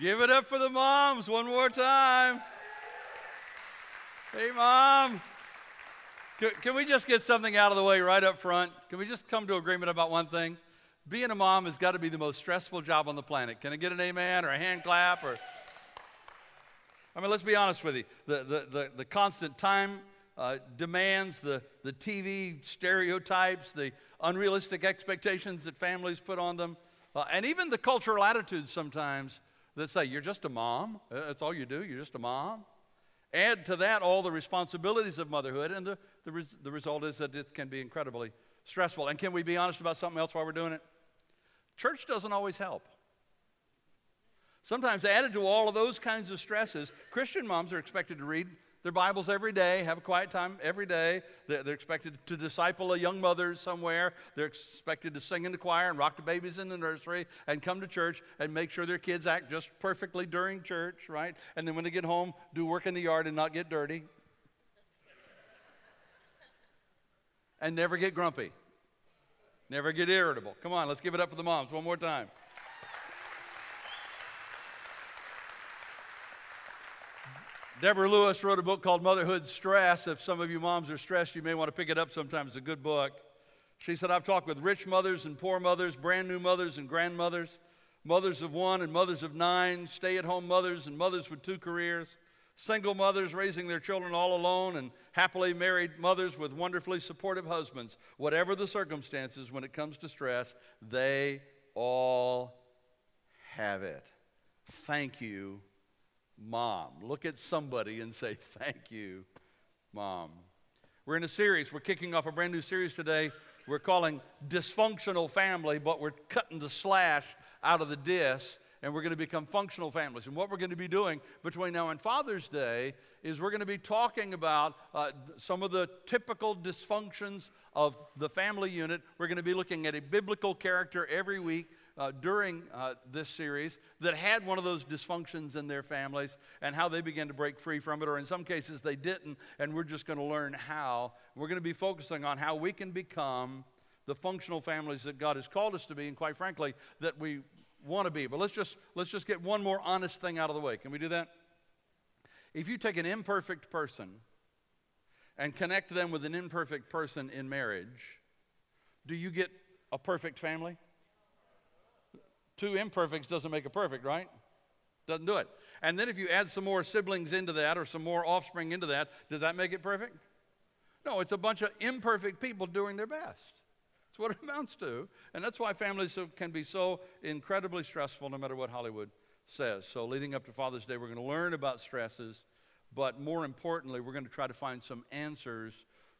Give it up for the moms one more time. Hey, mom. Can, can, we just get something out of the way right up front? Can we just come to agreement about one thing? Being a mom has got to be the most stressful job on the planet. Can I get an amen or a hand clap or I mean, let's be honest with you. The, the, the, the constant time uh, demands, the, the TV stereotypes, the unrealistic expectations that families put on them, uh, and even the cultural attitudes sometimes that say, you're just a mom. Uh, that's all you do. You're just a mom. Add to that all the responsibilities of motherhood, and the, the, res- the result is that it can be incredibly stressful. And can we be honest about something else while we're doing it? Church doesn't always help. Sometimes, added to all of those kinds of stresses, Christian moms are expected to read their Bibles every day, have a quiet time every day. They're, they're, expected to disciple a young mother somewhere. They're expected to sing in the choir and rock the babies in the nursery and come to church and make sure their kids act just perfectly during church, right? And then when they get home, do work in the yard and not get dirty. and never get grumpy. Never get irritable. Come on, let's give it up for the moms one more time. Deborah Lewis wrote a book called Motherhood Stress. If some of you moms are stressed, you may want to pick it up sometime. It's a good book. She said, I've talked with rich mothers and poor mothers, brand new mothers and grandmothers, mothers of one and mothers of nine, stay at home mothers and mothers with two careers, single mothers raising their children all alone, and happily married mothers with wonderfully supportive husbands. Whatever the circumstances, when it comes to stress, they all have it. Thank you mom. Look at somebody and say, Thank you, mom. We're in a series. We're kicking off a brand new series today. We're calling Dysfunctional Family, but we're cutting the slash out of the dis and we're going to become functional families. And what we're going to be doing between now and Father's Day is we're going to be talking about uh, some of the typical dysfunctions of the family unit. We're going to be looking at a biblical character every week uh, during uh, this series that had one of those dysfunctions in their families and how they began to break free from it, or in some cases they didn't, and we're just going to learn how. We're going to be focusing on how we can become the functional families that God has called us to be, and quite frankly, that we want to be. But let's just, let's just get one more honest thing out of the way. Can we do that? If you take an imperfect person and connect them with an imperfect person in marriage, do you get a perfect family? Two imperfects doesn't make a perfect, right? Doesn't do it. And then if you add some more siblings into that or some more offspring into that, does that make it perfect? No, it's a bunch of imperfect people doing their best. That's what it amounts to. And that's why families can be so incredibly stressful no matter what Hollywood says. So, leading up to Father's Day, we're going to learn about stresses, but more importantly, we're going to try to find some answers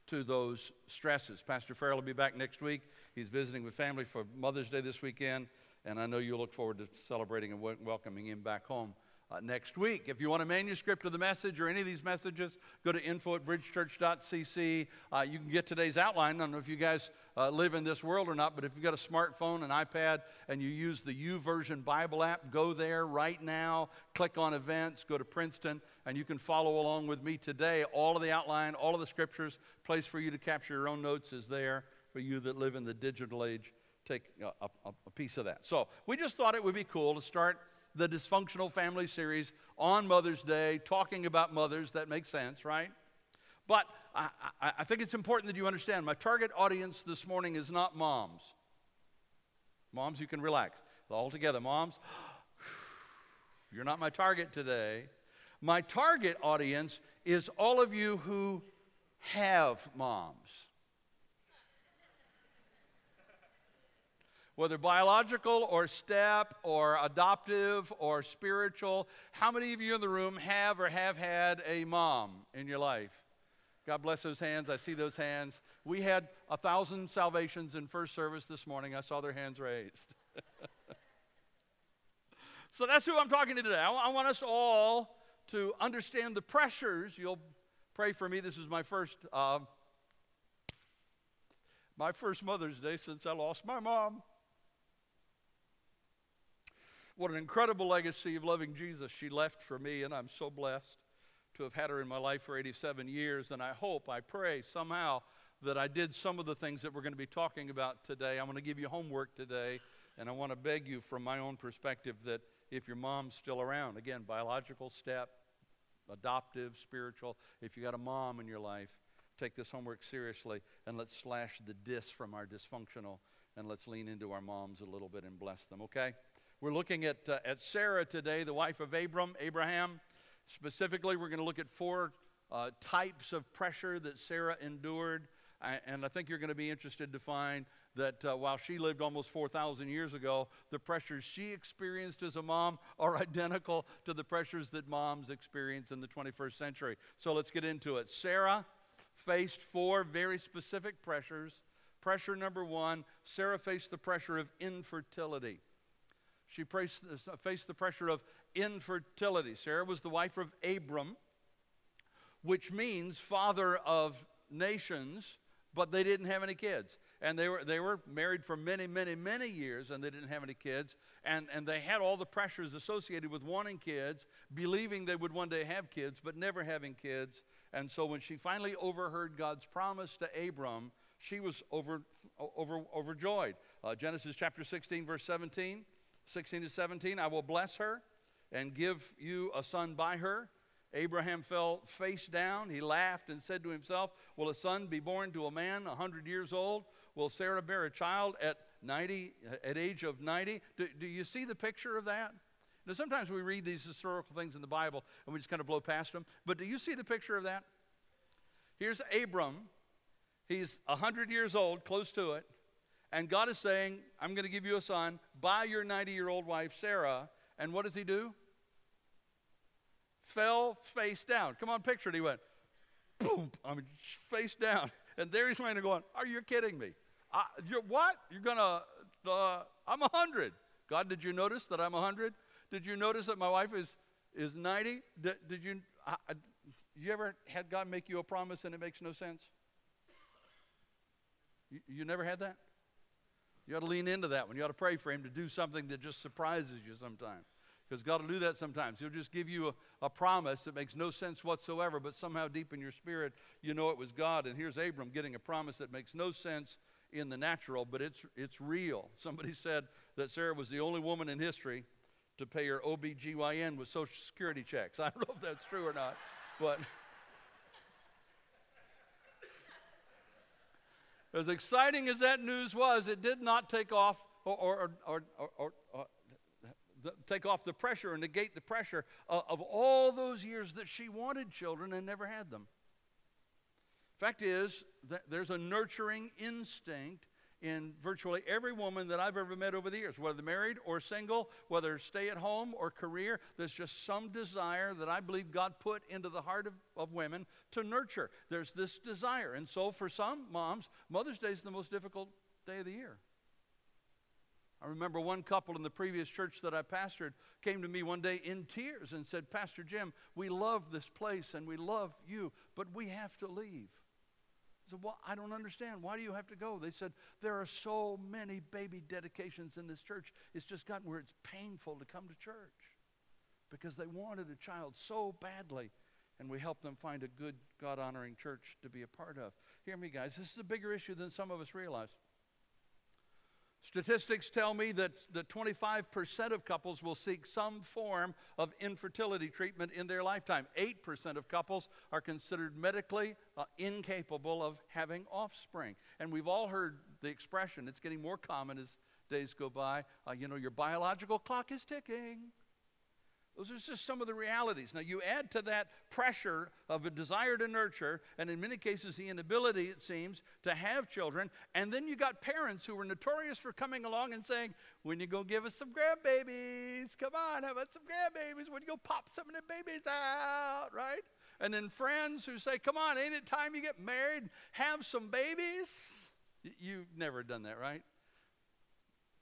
to those stresses. Pastor Farrell will be back next week. He's visiting with family for Mother's Day this weekend and I know you'll look forward to celebrating and welcoming him back home uh, next week. If you want a manuscript of the message or any of these messages, go to info at bridgechurch.cc. Uh, you can get today's outline. I don't know if you guys uh, live in this world or not, but if you've got a smartphone, an iPad, and you use the YouVersion Bible app, go there right now, click on events, go to Princeton, and you can follow along with me today. All of the outline, all of the scriptures, place for you to capture your own notes is there for you that live in the digital age take a, a, a, piece of that. So we just thought it would be cool to start the Dysfunctional Family series on Mother's Day, talking about mothers. That makes sense, right? But I, I, I think it's important that you understand my target audience this morning is not moms. Moms, you can relax. All together, moms, you're not my target today. My target audience is all of you who have moms. Whether biological or step or adoptive or spiritual. How many of you in the room have or have had a mom in your life? God bless those hands. I see those hands. We had a thousand salvations in first service this morning. I saw their hands raised. so that's who I'm talking to today. I want us all to understand the pressures. You'll pray for me. This is my first. Uh, my first Mother's Day since I lost my mom. What an incredible legacy of loving Jesus she left for me, and I'm so blessed to have had her in my life for 87 years. And I hope, I pray somehow that I did some of the things that we're going to be talking about today. I'm going to give you homework today And I want to beg you from my own perspective that if your mom's still around, again, biological step, adoptive, spiritual, if you got a mom in your life, take this homework seriously and let's slash the dis from our dysfunctional and let's lean into our moms a little bit and bless them, okay? We're looking at, uh, at Sarah today, the wife of Abram, Abraham. Specifically, we're going to look at four uh, types of pressure that Sarah endured. I, and I think you're going to be interested to find that uh, while she lived almost 4,000 years ago, the pressures she experienced as a mom are identical to the pressures that moms experience in the 21st century. So let's get into it. Sarah faced four very specific pressures. Pressure number one Sarah faced the pressure of infertility. She faced the pressure of infertility. Sarah was the wife of Abram, which means father of nations, but they didn't have any kids and they were, they were married for many, many, many years, and they didn't have any kids. And, and they had all the pressures associated with wanting kids, believing they would one day have kids, but never having kids. And so when she finally overheard God's promise to Abram, she was over, over, overjoyed. Uh, Genesis chapter 16, verse 17, 16 to 17, I will bless her and give you a son by her. Abraham fell face down. He laughed and said to himself, Will a son be born to a man a hundred years old? Will Sarah bear a child at 90, at age of 90? Do, do you see the picture of that? Now, sometimes we read these historical things in the Bible and we just kind of blow past them. But do you see the picture of that? Here's Abram. He's 100 years old, close to it. And God is saying, I'm going to give you a son by your 90 year old wife, Sarah. And what does he do? Fell face down. Come on, picture it. He went, boom, I'm face down. And there he's laying going, Are you kidding me? I, you're, what? You're going to, uh, I'm 100. God, did you notice that I'm 100? Did you notice that my wife is, is 90? Did, did you, I, you ever had God make you a promise and it makes no sense? You, you never had that? You ought to lean into that one. You ought to pray for Him to do something that just surprises you sometimes. Because God will do that sometimes. He'll just give you a, a, promise that makes no sense whatsoever, but somehow deep in your spirit, you know it was God. And here's Abram getting a promise that makes no sense in the natural, but it's, it's real. Somebody said that Sarah was the only woman in history to pay her OBGYN with Social Security checks. I don't know if that's true or not, but as exciting as that news was, it did not take off or, or, or, or uh, the, take off the pressure and negate the pressure of, of all those years that she wanted children and never had them. Fact is, that there's a nurturing instinct in virtually every woman that I've ever met over the years, whether married or single, whether stay at home or career. There's just some desire that I believe God put into the heart of, of women to nurture. There's this desire. And so for some moms, Mother's Day is the most difficult day of the year. I remember one couple in the previous church that I pastored came to me one day in tears and said, Pastor Jim, we love this place and we love you, but we have to leave. I said, Well, I don't understand. Why do you have to go? They said, There are so many baby dedications in this church. It's just gotten where it's painful to come to church because they wanted a child so badly. And we helped them find a good, God honoring church to be a part of. Hear me, guys. This is a bigger issue than some of us realize. Statistics tell me that, that 25% of couples will seek some form of infertility treatment in their lifetime. 8% of couples are considered medically uh, incapable of having offspring. And we've all heard the expression, it's getting more common as days go by. Uh, you know, your biological clock is ticking. Those are just some of the realities. Now, you add to that pressure of a desire to nurture, and in many cases, the inability, it seems, to have children. And then you got parents who were notorious for coming along and saying, When you go give us some grandbabies, come on, have us some grandbabies. When you go pop some of the babies out, right? And then friends who say, Come on, ain't it time you get married, have some babies? You've never done that, right?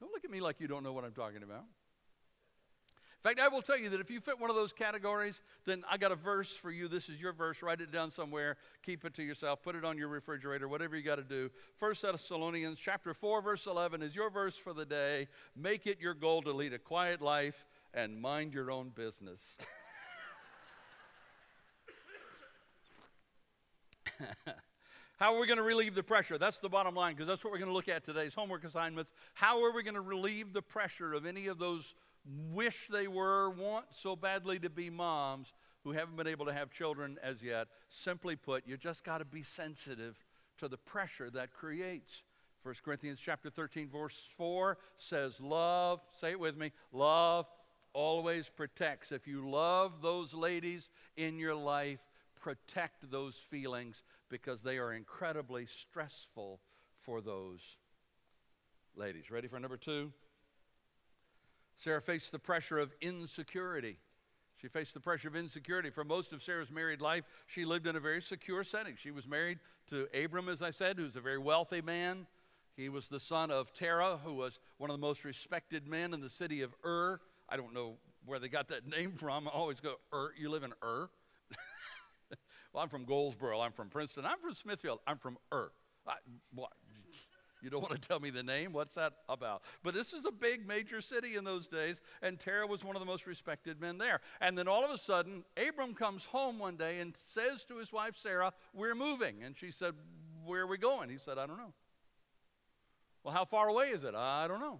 Don't look at me like you don't know what I'm talking about. In fact, I will tell you that if you fit one of those categories, then I got a verse for you. This is your verse. Write it down somewhere. Keep it to yourself. Put it on your refrigerator, whatever you got to do. 1 Thessalonians chapter 4, verse 11 is your verse for the day. Make it your goal to lead a quiet life and mind your own business. How are we going to relieve the pressure? That's the bottom line because that's what we're going to look at today's homework assignments. How are we going to relieve the pressure of any of those wish they were, want so badly to be moms who haven't been able to have children as yet? Simply put, you just got to be sensitive to the pressure that creates. 1 Corinthians chapter 13 verse 4 says love, say it with me, love always protects. If you love those ladies in your life, protect those feelings because they are incredibly stressful for those ladies. Ready for number two? Sarah faced the pressure of insecurity. She faced the pressure of insecurity. For most of Sarah's married life, she lived in a very secure setting. She was married to Abram, as I said, who's a very wealthy man. He was the son of Terah, who was one of the most respected men in the city of Ur. I don't know where they got that name from. I always go, Ur, you live in Ur? well, I'm from Goldsboro. I'm from Princeton. I'm from Smithfield. I'm from Ur. I, what? You don't want to tell me the name? What's that about? But this is a big major city in those days, and Terah was one of the most respected men there. And then all of a sudden, Abram comes home one day and says to his wife Sarah, We're moving. And she said, Where are we going? He said, I don't know. Well, how far away is it? I don't know.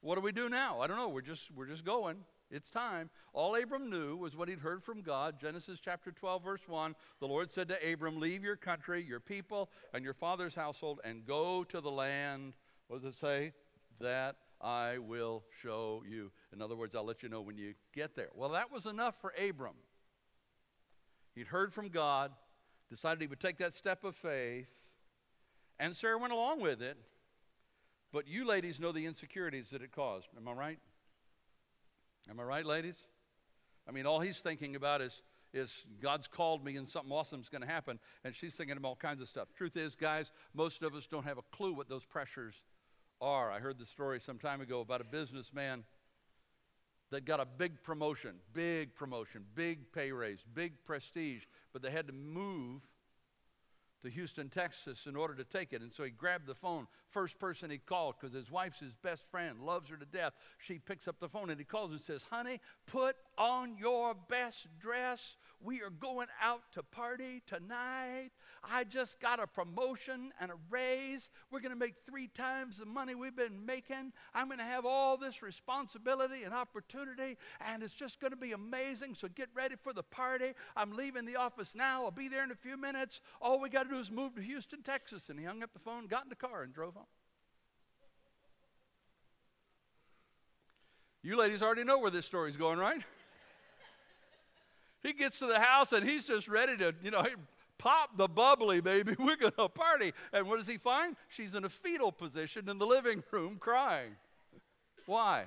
What do we do now? I don't know. We're just, we're just going. It's time. All Abram knew was what he'd heard from God. Genesis chapter 12, verse 1. The Lord said to Abram, Leave your country, your people, and your father's household, and go to the land. What does it say? That I will show you. In other words, I'll let you know when you get there. Well, that was enough for Abram. He'd heard from God, decided he would take that step of faith, and Sarah went along with it. But you ladies know the insecurities that it caused. Am I right? Am I right, ladies? I mean, all he's thinking about is, is God's called me and something awesome is going to happen. And she's thinking of all kinds of stuff. Truth is, guys, most of us don't have a clue what those pressures are. I heard the story some time ago about a businessman that got a big promotion, big promotion, big pay raise, big prestige, but they had to move to Houston, Texas in order to take it. And so he grabbed the phone. First person he called, because his wife's his best friend, loves her to death. She picks up the phone and he calls and says, Honey, put on your best dress. We are going out to party tonight. I just got a promotion and a raise. We're going to make three times the money we've been making. I'm going to have all this responsibility and opportunity, and it's just going to be amazing. So get ready for the party. I'm leaving the office now. I'll be there in a few minutes. All we got to do is move to Houston, Texas. And he hung up the phone, got in the car, and drove home. You ladies already know where this story's going, right? he gets to the house and he's just ready to, you know, pop the bubbly, baby. We're going to party. And what does he find? She's in a fetal position in the living room crying. Why?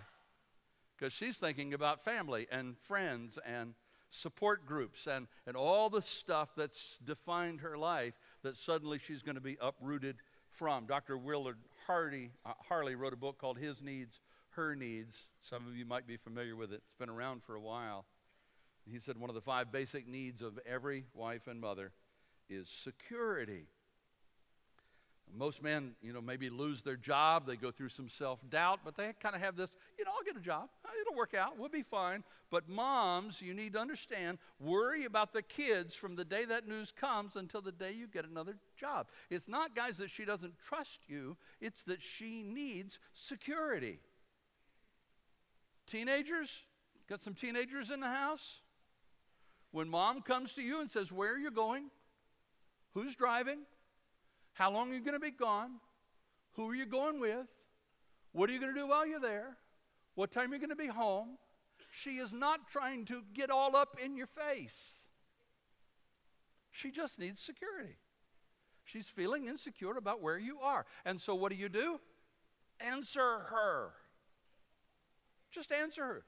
Because she's thinking about family and friends and support groups and, and all the stuff that's defined her life that suddenly she's going to be uprooted from. Dr. Willard Hardy, uh, Harley wrote a book called His Needs, Her Needs. Some of you might be familiar with it, it's been around for a while. He said one of the five basic needs of every wife and mother is security. Most men, you know, maybe lose their job. They go through some self doubt, but they kind of have this, you know, I'll get a job. It'll work out. We'll be fine. But moms, you need to understand, worry about the kids from the day that news comes until the day you get another job. It's not, guys, that she doesn't trust you, it's that she needs security. Teenagers, got some teenagers in the house? When mom comes to you and says, Where are you going? Who's driving? How long are you going to be gone? Who are you going with? What are you going to do while you're there? What time are you going to be home? She is not trying to get all up in your face. She just needs security. She's feeling insecure about where you are. And so, what do you do? Answer her. Just answer her.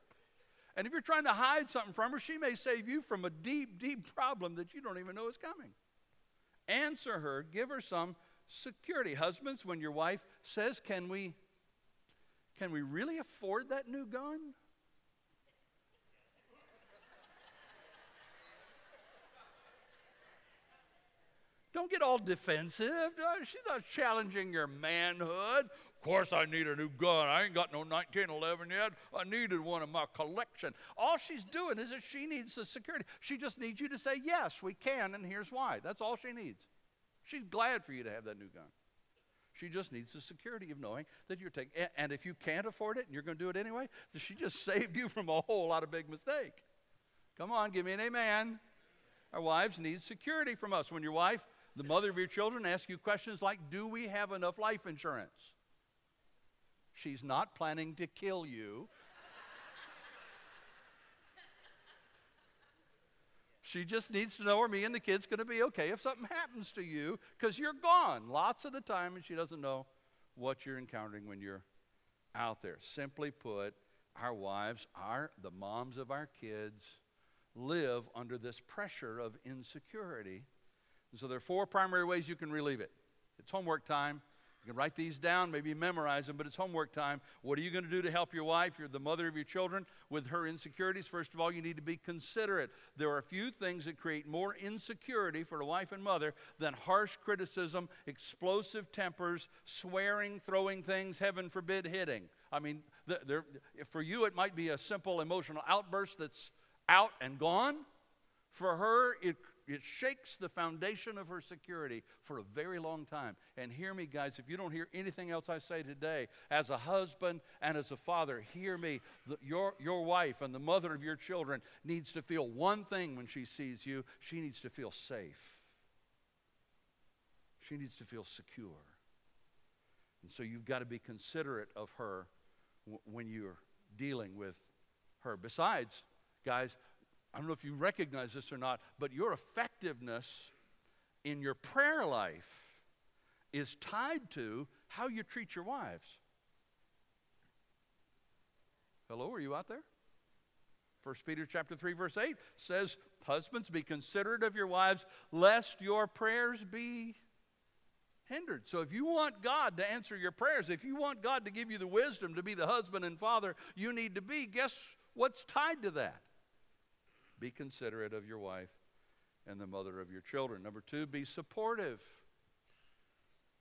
And if you're trying to hide something from her, she may save you from a deep, deep problem that you don't even know is coming. Answer her, give her some security. Husbands, when your wife says, Can we can we really afford that new gun? Don't get all defensive. She's not challenging your manhood course, I need a new gun. I ain't got no 1911 yet. I needed one in my collection. All she's doing is that she needs the security. She just needs you to say, yes, we can, and here's why. That's all she needs. She's glad for you to have that new gun. She just needs the security of knowing that you're taking. And if you can't afford it and you're going to do it anyway, she just saved you from a whole lot of big mistake. Come on, give me an amen. Our wives need security from us. When your wife, the mother of your children, asks you questions like, Do we have enough life insurance? She's not planning to kill you. She just needs to know are me and the kids going to be okay if something happens to you because you're gone lots of the time and she doesn't know what you're encountering when you're out there. Simply put, our wives, our the moms of our kids live under this pressure of insecurity. And so there are four primary ways you can relieve it. It's homework time. You can write these down, maybe memorize them, but it's homework time. What are you going to do to help your wife? You're the mother of your children with her insecurities. First of all, you need to be considerate. There are a few things that create more insecurity for a wife and mother than harsh criticism, explosive tempers, swearing, throwing things, heaven forbid, hitting. I mean, for you, it might be a simple emotional outburst that's out and gone. For her, it it shakes the foundation of her security for a very long time. And hear me, guys, if you don't hear anything else I say today, as a husband and as a father, hear me. Your, your wife and the mother of your children needs to feel one thing when she sees you she needs to feel safe, she needs to feel secure. And so you've got to be considerate of her when you're dealing with her. Besides, guys, I don't know if you recognize this or not, but your effectiveness in your prayer life is tied to how you treat your wives. Hello, are you out there? 1 Peter chapter 3 verse 8 says, "Husbands, be considerate of your wives lest your prayers be hindered." So if you want God to answer your prayers, if you want God to give you the wisdom to be the husband and father you need to be, guess what's tied to that? Be considerate of your wife and the mother of your children. Number two, be supportive.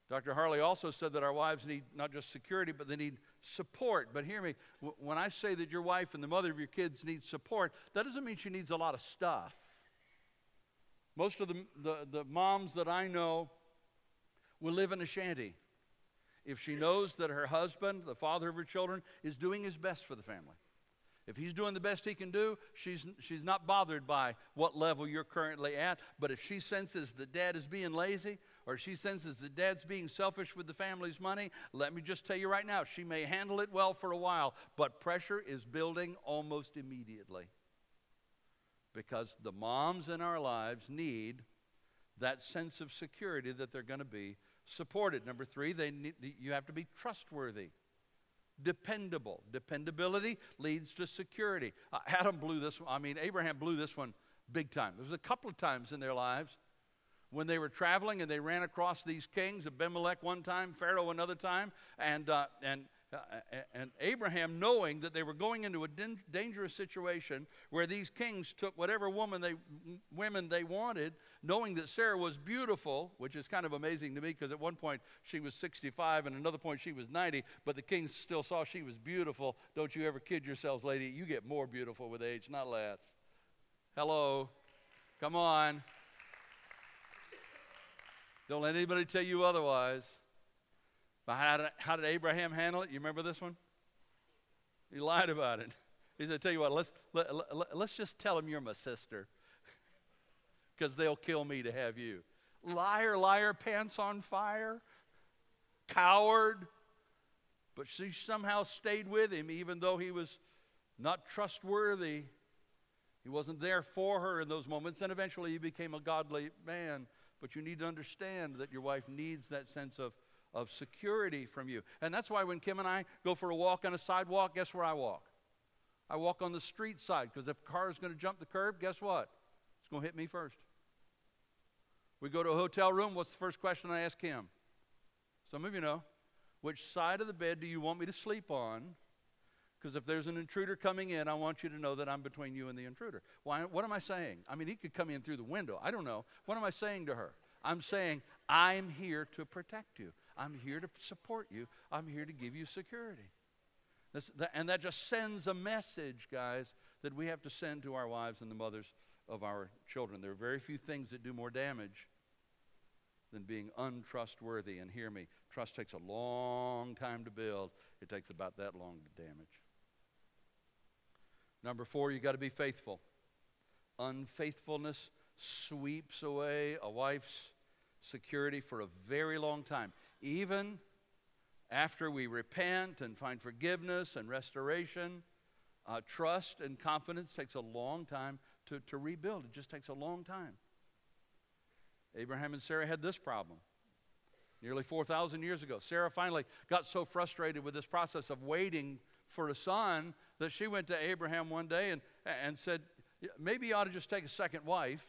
Dr. Harley also said that our wives need not just security, but they need support. But hear me, when I say that your wife and the mother of your kids need support, that doesn't mean she needs a lot of stuff. Most of the, the, the moms that I know will live in a shanty if she knows that her husband, the father of her children, is doing his best for the family. If he's doing the best he can do, she's, she's not bothered by what level you're currently at. But if she senses that dad is being lazy, or she senses that dad's being selfish with the family's money, let me just tell you right now, she may handle it well for a while, but pressure is building almost immediately. Because the moms in our lives need that sense of security that they're going to be supported. Number three, they need, you have to be trustworthy dependable. Dependability leads to security. Uh, Adam blew this one, I mean, Abraham blew this one big time. There was a couple of times in their lives when they were traveling and they ran across these kings, Abimelech one time, Pharaoh another time, and, uh, and Uh, and Abraham, knowing that they were going into a dangerous situation where these kings took whatever woman they, women they wanted, knowing that Sarah was beautiful, which is kind of amazing to me because at one point she was 65 and another point she was 90, but the kings still saw she was beautiful. Don't you ever kid yourselves, lady. You get more beautiful with age, not less. Hello. Come on. Don't let anybody tell you otherwise. But how did, how did Abraham handle it? You remember this one? He lied about it. He said, Tell you what, let's, let, let, let's just tell them you're my sister because they'll kill me to have you. Liar, liar, pants on fire, coward. But she somehow stayed with him even though he was not trustworthy. He wasn't there for her in those moments. And eventually he became a godly man. But you need to understand that your wife needs that sense of of security from you. And that's why when Kim and I go for a walk on a sidewalk, guess where I walk? I walk on the street side because if a car is going to jump the curb, guess what? It's going to hit me first. We go to a hotel room, what's the first question I ask him? Some of you know. Which side of the bed do you want me to sleep on? Because if there's an intruder coming in, I want you to know that I'm between you and the intruder. Why, what am I saying? I mean, he could come in through the window. I don't know. What am I saying to her? I'm saying, I'm here to protect you. I'm here to support you. I'm here to give you security. That, and that just sends a message, guys, that we have to send to our wives and the mothers of our children. There are very few things that do more damage than being untrustworthy. And hear me, trust takes a long time to build, it takes about that long to damage. Number four, you've got to be faithful. Unfaithfulness sweeps away a wife's security for a very long time. Even after we repent and find forgiveness and restoration, uh, trust and confidence takes a long time to, to rebuild. It just takes a long time. Abraham and Sarah had this problem nearly 4,000 years ago. Sarah finally got so frustrated with this process of waiting for a son that she went to Abraham one day and, and said, Maybe you ought to just take a second wife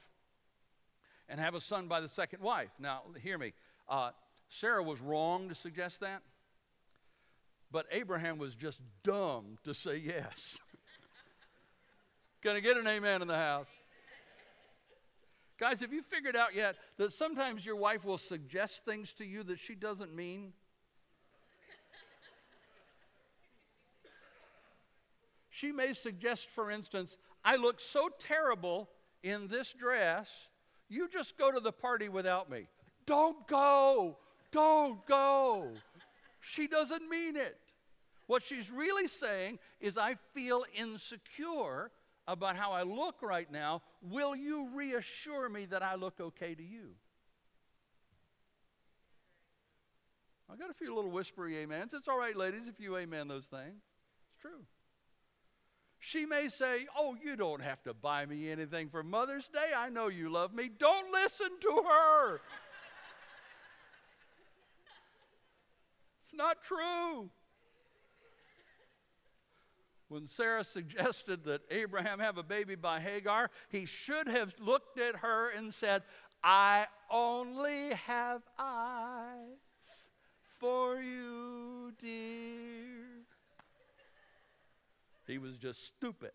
and have a son by the second wife. Now, hear me. Uh, Sarah was wrong to suggest that, but Abraham was just dumb to say yes. Can I get an amen in the house? Guys, have you figured out yet that sometimes your wife will suggest things to you that she doesn't mean? she may suggest, for instance, I look so terrible in this dress, you just go to the party without me. Don't go. Don't go. She doesn't mean it. What she's really saying is, I feel insecure about how I look right now. Will you reassure me that I look okay to you? I got a few little whispery amens. It's all right, ladies, if you amen those things. It's true. She may say, Oh, you don't have to buy me anything for Mother's Day. I know you love me. Don't listen to her. Not true. When Sarah suggested that Abraham have a baby by Hagar, he should have looked at her and said, I only have eyes for you, dear. He was just stupid.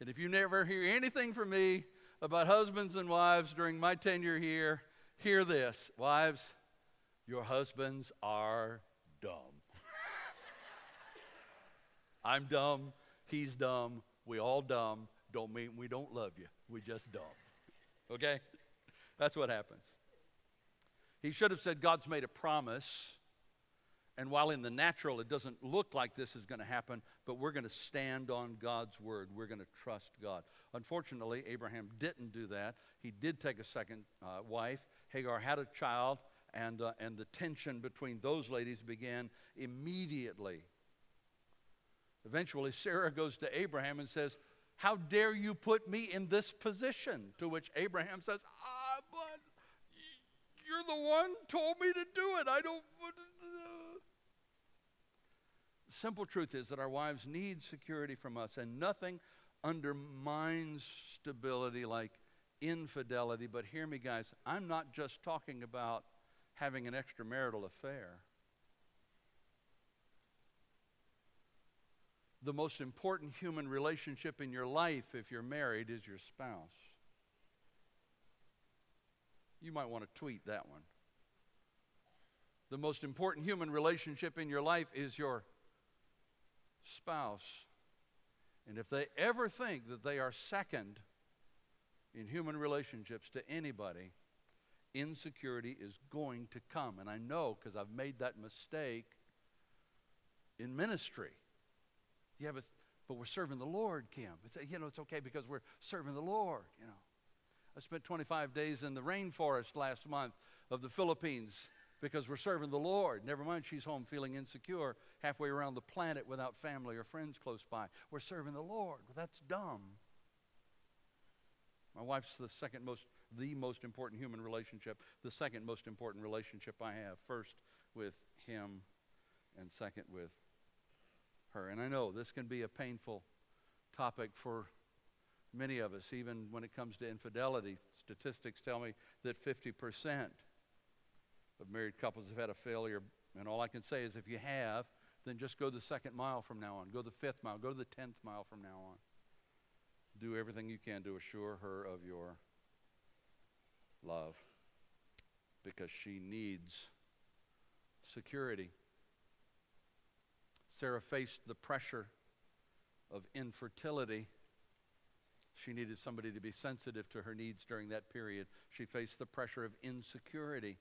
and if you never hear anything from me about husbands and wives during my tenure here, hear this. Wives, your husbands are dumb. I'm dumb. He's dumb. We all dumb. Don't mean we don't love you. We just dumb. Okay? That's what happens. He should have said, God's made a promise and while in the natural it doesn't look like this is going to happen, but we're going to stand on God's word. We're going to trust God. Unfortunately, Abraham didn't do that. He did take a second uh, wife. Hagar had a child, and, uh, and the tension between those ladies began immediately. Eventually, Sarah goes to Abraham and says, How dare you put me in this position? To which Abraham says, Ah, but you're the one told me to do it. I don't simple truth is that our wives need security from us, and nothing undermines stability like infidelity. But hear me, guys, I'm not just talking about having an extramarital affair. The most important human relationship in your life, if you're married, is your spouse. You might want to tweet that one. The most important human relationship in your life is your spouse. And if they ever think that they are second in human relationships to anybody, insecurity is going to come. And I know because I've made that mistake in ministry. Yeah, but, but we're serving the Lord, Kim. It's, you know, it's okay because we're serving the Lord, you know. I spent 25 days in the rainforest last month of the Philippines because we're serving the Lord. Never mind, she's home feeling insecure halfway around the planet without family or friends close by. We're serving the Lord. Well, that's dumb. My wife's the second most, the most important human relationship, the second most important relationship I have. First with him, and second with her. And I know this can be a painful topic for many of us, even when it comes to infidelity. Statistics tell me that 50% of married couples have had a failure. And all I can say is if you have, then just go the second mile from now on. Go the fifth mile. Go to the tenth mile from now on. Do everything you can to assure her of your love because she needs security. Sarah faced the pressure of infertility. She needed somebody to be sensitive to her needs during that period. She faced the pressure of insecurity.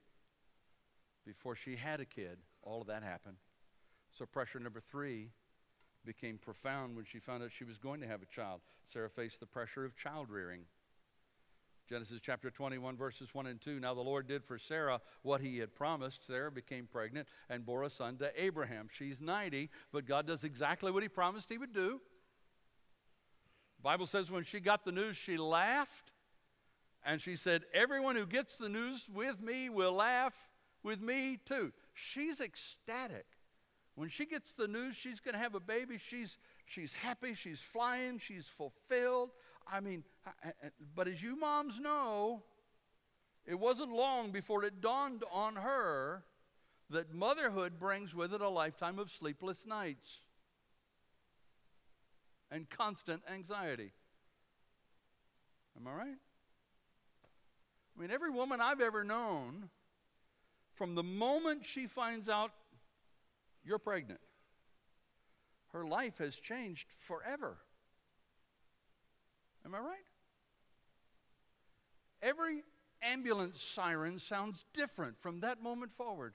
Before she had a kid, all of that happened. So, pressure number three became profound when she found out she was going to have a child. Sarah faced the pressure of child rearing. Genesis chapter 21, verses 1 and 2. Now the Lord did for Sarah what he had promised. Sarah became pregnant and bore a son to Abraham. She's 90, but God does exactly what he promised he would do. The Bible says when she got the news, she laughed. And she said, Everyone who gets the news with me will laugh with me too. She's ecstatic. When she gets the news she's going to have a baby, she's, she's happy, she's flying, she's fulfilled. I mean, but as you moms know, it wasn't long before it dawned on her that motherhood brings with it a lifetime of sleepless nights and constant anxiety. Am I right? I mean, every woman I've ever known, from the moment she finds out you're pregnant, her life has changed forever. Am I right? Every ambulance siren sounds different from that moment forward.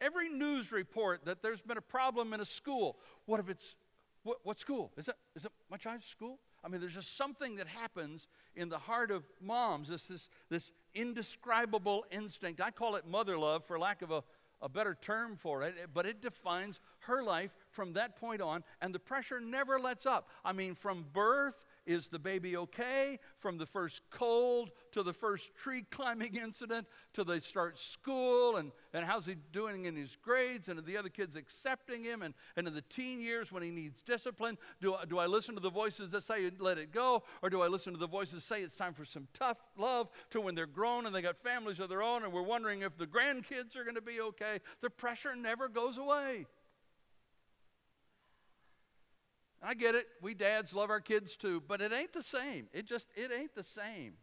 Every news report that there's been a problem in a school, what if it's, what, what school? Is it, is it my child's school? I mean, there's just something that happens in the heart of moms, this, this, this indescribable instinct. I call it mother love for lack of a, a better term for it, but it defines her life from that point on, and the pressure never lets up. I mean, from birth is the baby okay? From the first cold to the first tree climbing incident to they start school and, and how's he doing in his grades and are the other kids accepting him and, and in the teen years when he needs discipline, do, do I listen to the voices that say let it go or do I listen to the voices say it's time for some tough love to when they're grown and they got families of their own and we're wondering if the grandkids are going to be okay? The pressure never goes away. I get it. We dads love our kids too, but it ain't the same. It just, it ain't the same.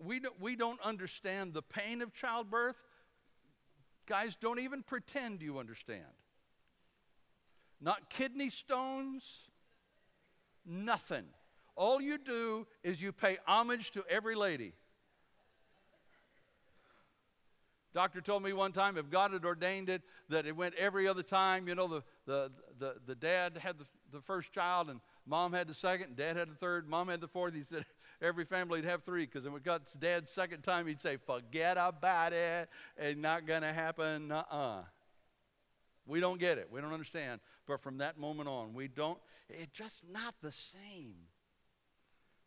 We don't, we don't understand the pain of childbirth. Guys, don't even pretend you understand. Not kidney stones, nothing. All you do is you pay homage to every lady. Doctor told me one time if God had ordained it, that it went every other time. You know, the, the, the, the dad had the, the first child, and mom had the second, and dad had the third, mom had the fourth. He said every family would have three, because when it got dad's second time, he'd say, Forget about it. It's not going to happen. Uh uh We don't get it. We don't understand. But from that moment on, we don't, it's just not the same.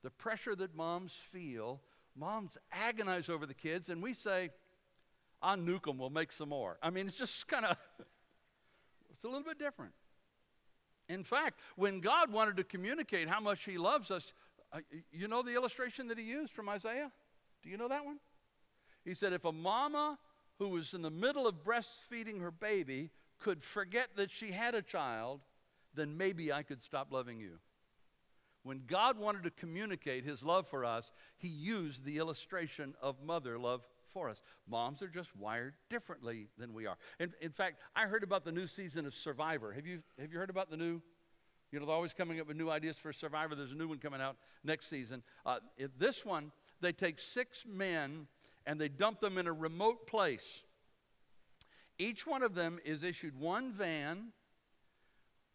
The pressure that moms feel, moms agonize over the kids, and we say, I'll nuke them, we'll make some more. I mean, it's just kind of, it's a little bit different. In fact, when God wanted to communicate how much He loves us, uh, you know the illustration that He used from Isaiah? Do you know that one? He said, if a mama who was in the middle of breastfeeding her baby could forget that she had a child, then maybe I could stop loving you. When God wanted to communicate His love for us, He used the illustration of mother love us. Moms are just wired differently than we are. In, in fact, I heard about the new season of Survivor. Have you, have you heard about the new? You know, they're always coming up with new ideas for Survivor. There's a new one coming out next season. Uh, this one, they take six men and they dump them in a remote place. Each one of them is issued one van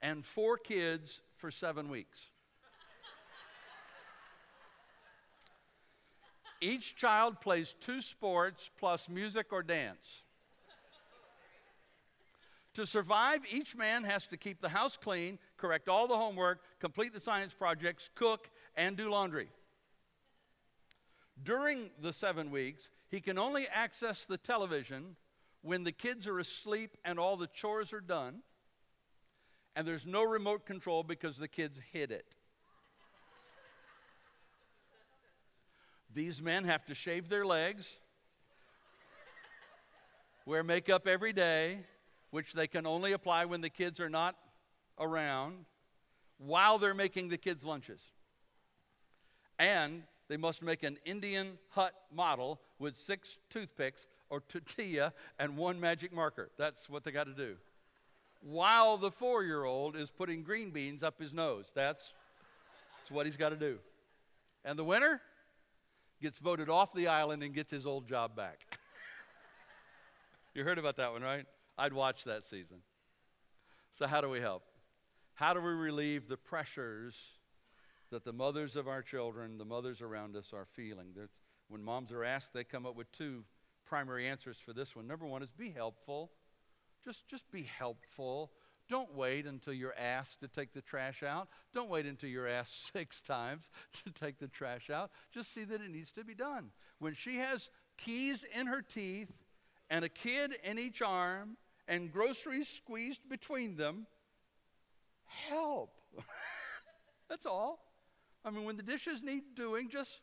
and four kids for seven weeks. Each child plays two sports plus music or dance. to survive, each man has to keep the house clean, correct all the homework, complete the science projects, cook, and do laundry. During the seven weeks, he can only access the television when the kids are asleep and all the chores are done, and there's no remote control because the kids hid it. These men have to shave their legs, wear makeup every day, which they can only apply when the kids are not around, while they're making the kids' lunches. And they must make an Indian hut model with six toothpicks or tortilla and one magic marker. That's what they got to do. while the four year old is putting green beans up his nose. That's, that's what he's got to do. And the winner gets voted off the island and gets his old job back. you heard about that one, right? I'd watch that season. So, how do we help? How do we relieve the pressures that the mothers of our children, the mothers around us, are feeling? There's, when moms are asked, they come up with two primary answers for this one. Number one is be helpful. Just, just be helpful. Don't wait until you're asked to take the trash out. Don't wait until you're asked six times to take the trash out. Just see that it needs to be done. When she has keys in her teeth and a kid in each arm and groceries squeezed between them, help. That's all. I mean, when the dishes need doing, just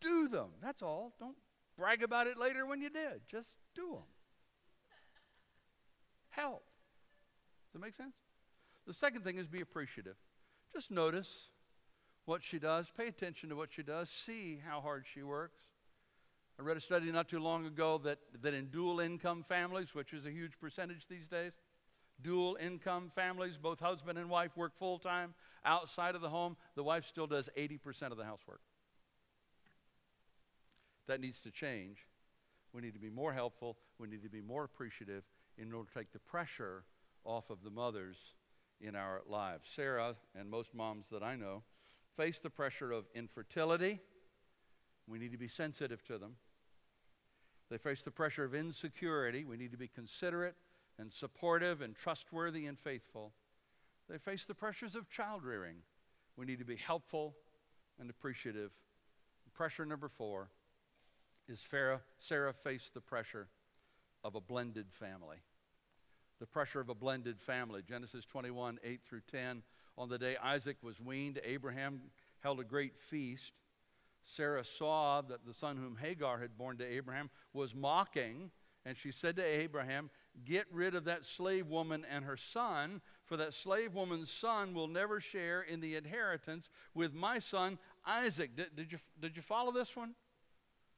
do them. That's all. Don't brag about it later when you did. Just do them. Help. Does that make sense? The second thing is be appreciative. Just notice what she does, pay attention to what she does, see how hard she works. I read a study not too long ago that, that in dual income families, which is a huge percentage these days, dual income families, both husband and wife work full time outside of the home, the wife still does 80% of the housework. That needs to change. We need to be more helpful, we need to be more appreciative in order to take the pressure off of the mothers in our lives. Sarah and most moms that I know face the pressure of infertility. We need to be sensitive to them. They face the pressure of insecurity. We need to be considerate and supportive and trustworthy and faithful. They face the pressures of child rearing. We need to be helpful and appreciative. Pressure number four is Sarah, Sarah faced the pressure of a blended family. The pressure of a blended family. Genesis 21, 8 through 10. On the day Isaac was weaned, Abraham held a great feast. Sarah saw that the son whom Hagar had borne to Abraham was mocking, and she said to Abraham, Get rid of that slave woman and her son, for that slave woman's son will never share in the inheritance with my son Isaac. Did, did, you, did you follow this one?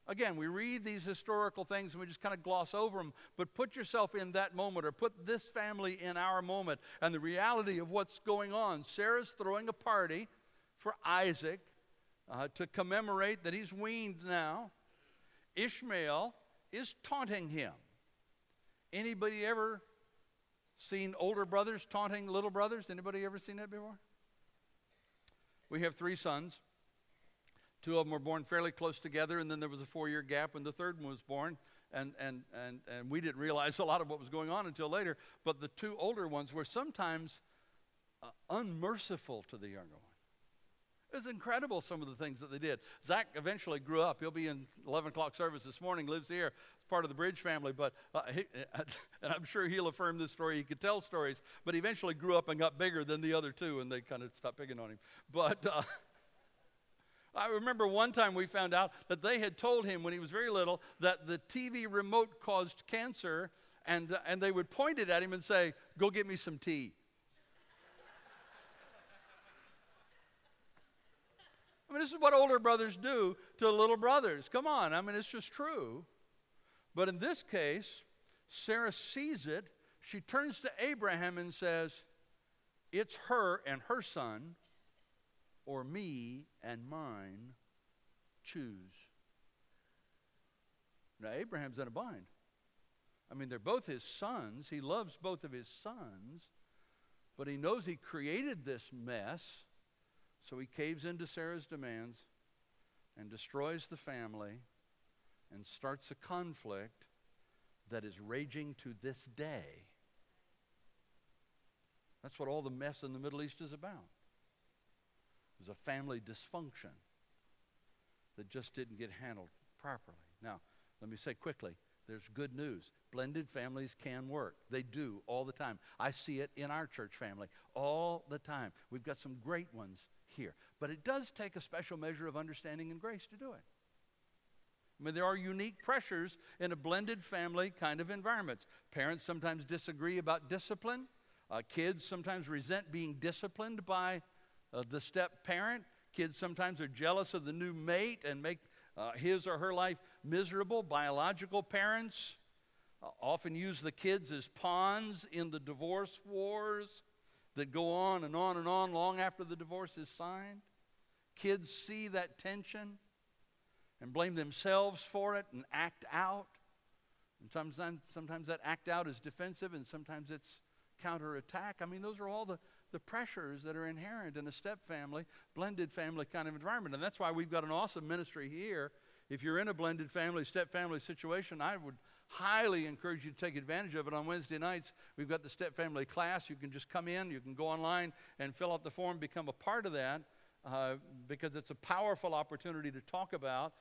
Again, we read these historical things and we just kind of gloss over them, but put yourself in that moment or put this family in our moment and the reality of what's going on. Sarah's throwing a party for Isaac uh, to commemorate that he's weaned now. Ishmael is taunting him. Anybody ever seen older brothers taunting little brothers? Anybody ever seen that before? We have three sons. Two of them were born fairly close together, and then there was a four year gap when the third one was born. And, and, and, and we didn't realize a lot of what was going on until later. But the two older ones were sometimes uh, unmerciful to the younger one. It was incredible some of the things that they did. Zach eventually grew up. He'll be in 11 o'clock service this morning, lives here. It's part of the Bridge family, but uh, he, and I'm sure he'll affirm this story. He could tell stories, but eventually grew up and got bigger than the other two, and they kind of stopped picking on him. But uh, I remember one time we found out that they had told him when he was very little that the TV remote caused cancer, and, uh, and they would point it at him and say, Go get me some tea. I mean, this is what older brothers do to little brothers. Come on, I mean, it's just true. But in this case, Sarah sees it. She turns to Abraham and says, It's her and her son or me and mine choose. Now, Abraham's in a bind. I mean, they're both his sons. He loves both of his sons, but he knows he created this mess, so he caves into Sarah's demands and destroys the family and starts a conflict that is raging to this day. That's what all the mess in the Middle East is about. It was a family dysfunction that just didn't get handled properly. Now, let me say quickly there's good news. Blended families can work. They do all the time. I see it in our church family all the time. We've got some great ones here. But it does take a special measure of understanding and grace to do it. I mean, there are unique pressures in a blended family kind of environments. Parents sometimes disagree about discipline. Uh, kids sometimes resent being disciplined by uh, the step parent. Kids sometimes are jealous of the new mate and make uh, his or her life miserable. Biological parents uh, often use the kids as pawns in the divorce wars that go on and on and on long after the divorce is signed. Kids see that tension and blame themselves for it and act out. And sometimes, sometimes that act out is defensive and sometimes it's counterattack. I mean, those are all the, the pressures that are inherent in a step family, blended family kind of environment. And that's why we've got an awesome ministry here. If you're in a blended family, step family situation, I would highly encourage you to take advantage of it. On Wednesday nights, we've got the step family class. You can just come in, you can go online and fill out the form, become a part of that. Uh, because it's a powerful opportunity to talk about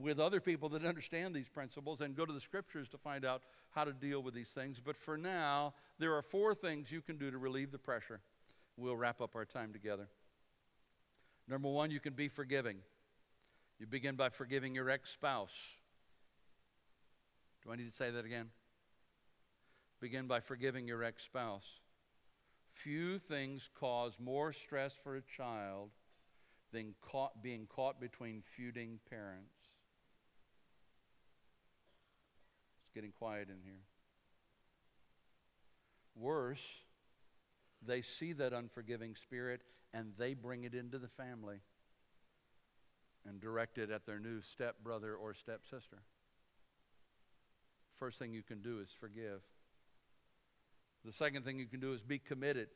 with other people that understand these principles and go to the scriptures to find out how to deal with these things. But for now, there are four things you can do to relieve the pressure. We'll wrap up our time together. Number one, you can be forgiving. You begin by forgiving your ex spouse. Do I need to say that again? Begin by forgiving your ex spouse. Few things cause more stress for a child than caught, being caught between feuding parents. It's getting quiet in here. Worse, they see that unforgiving spirit and they bring it into the family and direct it at their new stepbrother or stepsister. First thing you can do is forgive. The second thing you can do is be committed.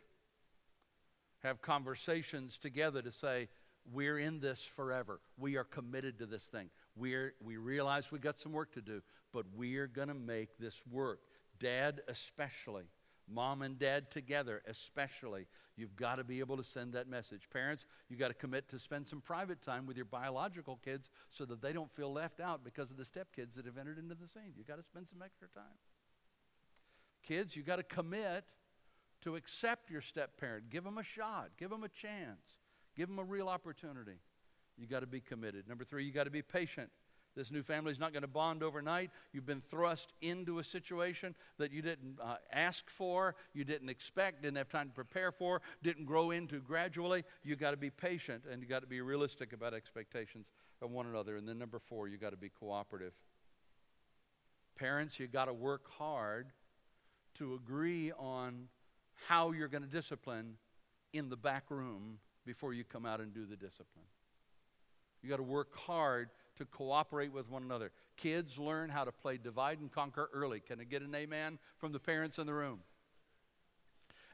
Have conversations together to say, we're in this forever. We are committed to this thing. We're, we realize we got some work to do, but we're going to make this work. Dad, especially. Mom and dad together, especially. You've got to be able to send that message. Parents, you've got to commit to spend some private time with your biological kids so that they don't feel left out because of the stepkids that have entered into the scene. You've got to spend some extra time. Kids, you've got to commit to accept your step parent. Give them a shot, give them a chance. Give them a real opportunity. you've got to be committed. Number three, you've got to be patient. This new family is not going to bond overnight. You've been thrust into a situation that you didn't uh, ask for, you didn't expect, didn't have time to prepare for, didn't grow into gradually. You got to be patient and you got to be realistic about expectations of one another. And then number four, you got to be cooperative. Parents, you got to work hard to agree on how you're going to discipline in the back room before you come out and do the discipline. You got to work hard to cooperate with one another. Kids learn how to play divide and conquer early. Can I get an amen from the parents in the room?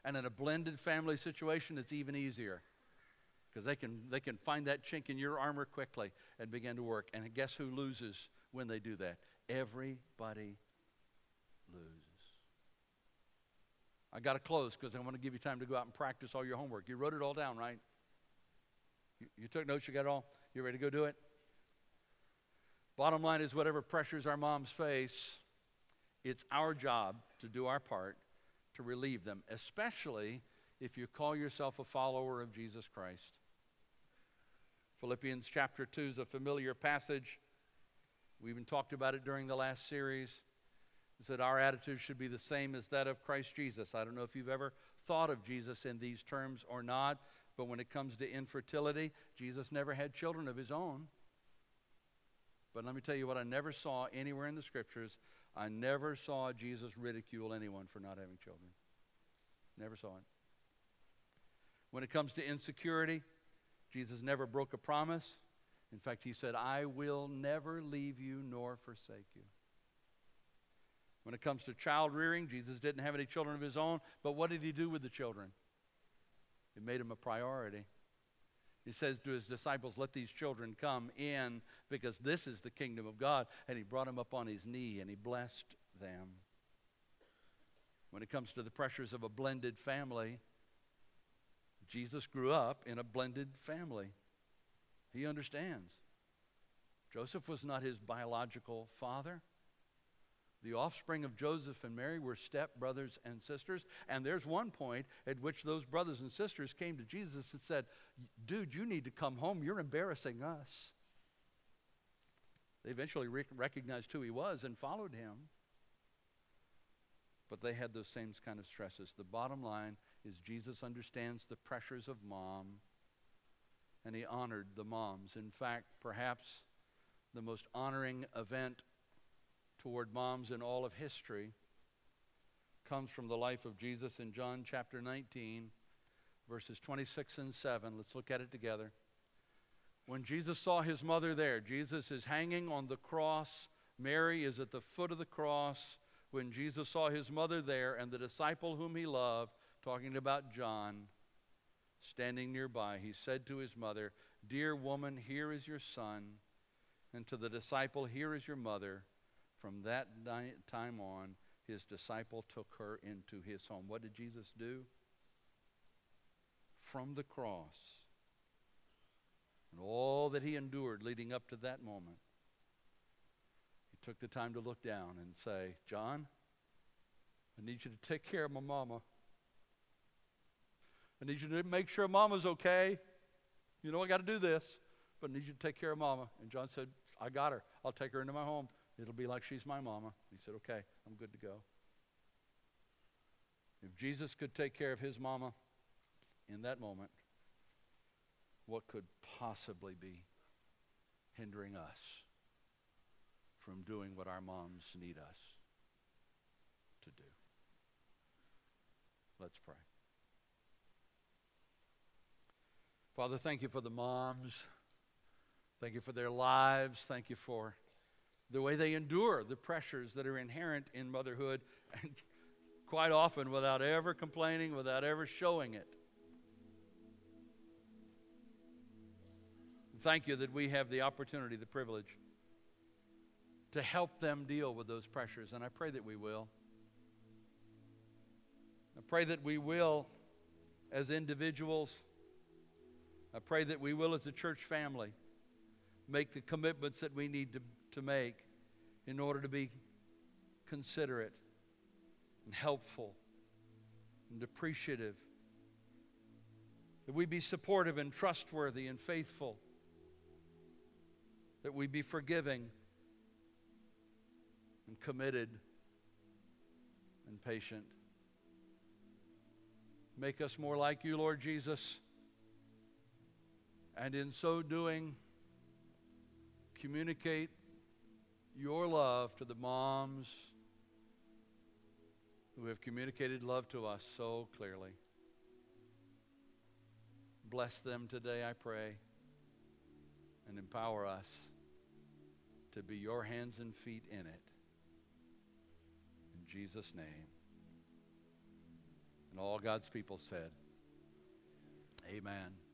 And in a blended family situation, it's even easier because they can, they can find that chink in your armor quickly and begin to work. And guess who loses when they do that? Everybody loses. I got to close because I want to give you time to go out and practice all your homework. You wrote it all down, right? You, you took notes, you got it all? You ready to go do it? Bottom line is, whatever pressures our moms face, it's our job to do our part to relieve them, especially if you call yourself a follower of Jesus Christ. Philippians chapter 2 is a familiar passage. We even talked about it during the last series. It said our attitude should be the same as that of Christ Jesus. I don't know if you've ever thought of Jesus in these terms or not, but when it comes to infertility, Jesus never had children of his own. But let me tell you what I never saw anywhere in the scriptures. I never saw Jesus ridicule anyone for not having children. Never saw it. When it comes to insecurity, Jesus never broke a promise. In fact, he said, I will never leave you nor forsake you. When it comes to child rearing, Jesus didn't have any children of his own, but what did he do with the children? It made him a priority. He says to his disciples, Let these children come in because this is the kingdom of God. And he brought them up on his knee and he blessed them. When it comes to the pressures of a blended family, Jesus grew up in a blended family. He understands. Joseph was not his biological father. The offspring of Joseph and Mary were step brothers and sisters. And there's one point at which those brothers and sisters came to Jesus and said, Dude, you need to come home. You're embarrassing us. They eventually re- recognized who he was and followed him. But they had those same kind of stresses. The bottom line is Jesus understands the pressures of mom, and he honored the moms. In fact, perhaps the most honoring event toward moms in all of history comes from the life of Jesus in John chapter 19, verses 26 and 7. Let's look at it together. When Jesus saw his mother there, Jesus is hanging on the cross. Mary is at the foot of the cross. When Jesus saw his mother there and the disciple whom he loved, talking about John, standing nearby, he said to his mother, Dear woman, here is your son. And to the disciple, Here is your mother. From that time on, his disciple took her into his home. What did Jesus do? From the cross and all that he endured leading up to that moment, he took the time to look down and say, John, I need you to take care of my mama. I need you to make sure mama's okay. You know, I got to do this, but I need you to take care of mama. And John said, I got her. I'll take her into my home. It'll be like she's my mama. He said, Okay, I'm good to go. If Jesus could take care of his mama in that moment, what could possibly be hindering us from doing what our moms need us to do? Let's pray. Father, thank you for the moms. Thank you for their lives. Thank you for the way they endure the pressures that are inherent in motherhood, and quite often without ever complaining, without ever showing it. Thank you that we have the opportunity, the privilege to help them deal with those pressures, and I pray that we will. I pray that we will as individuals. I pray that we will as a church family make the commitments that we need to to make in order to be considerate and helpful and appreciative. That we be supportive and trustworthy and faithful. That we be forgiving and committed and patient. Make us more like you, Lord Jesus. And in so doing, communicate your love to the moms who have communicated love to us so clearly. Bless them today, I pray, and empower us to be your hands and feet in it. In Jesus' name. And all God's people said, Amen.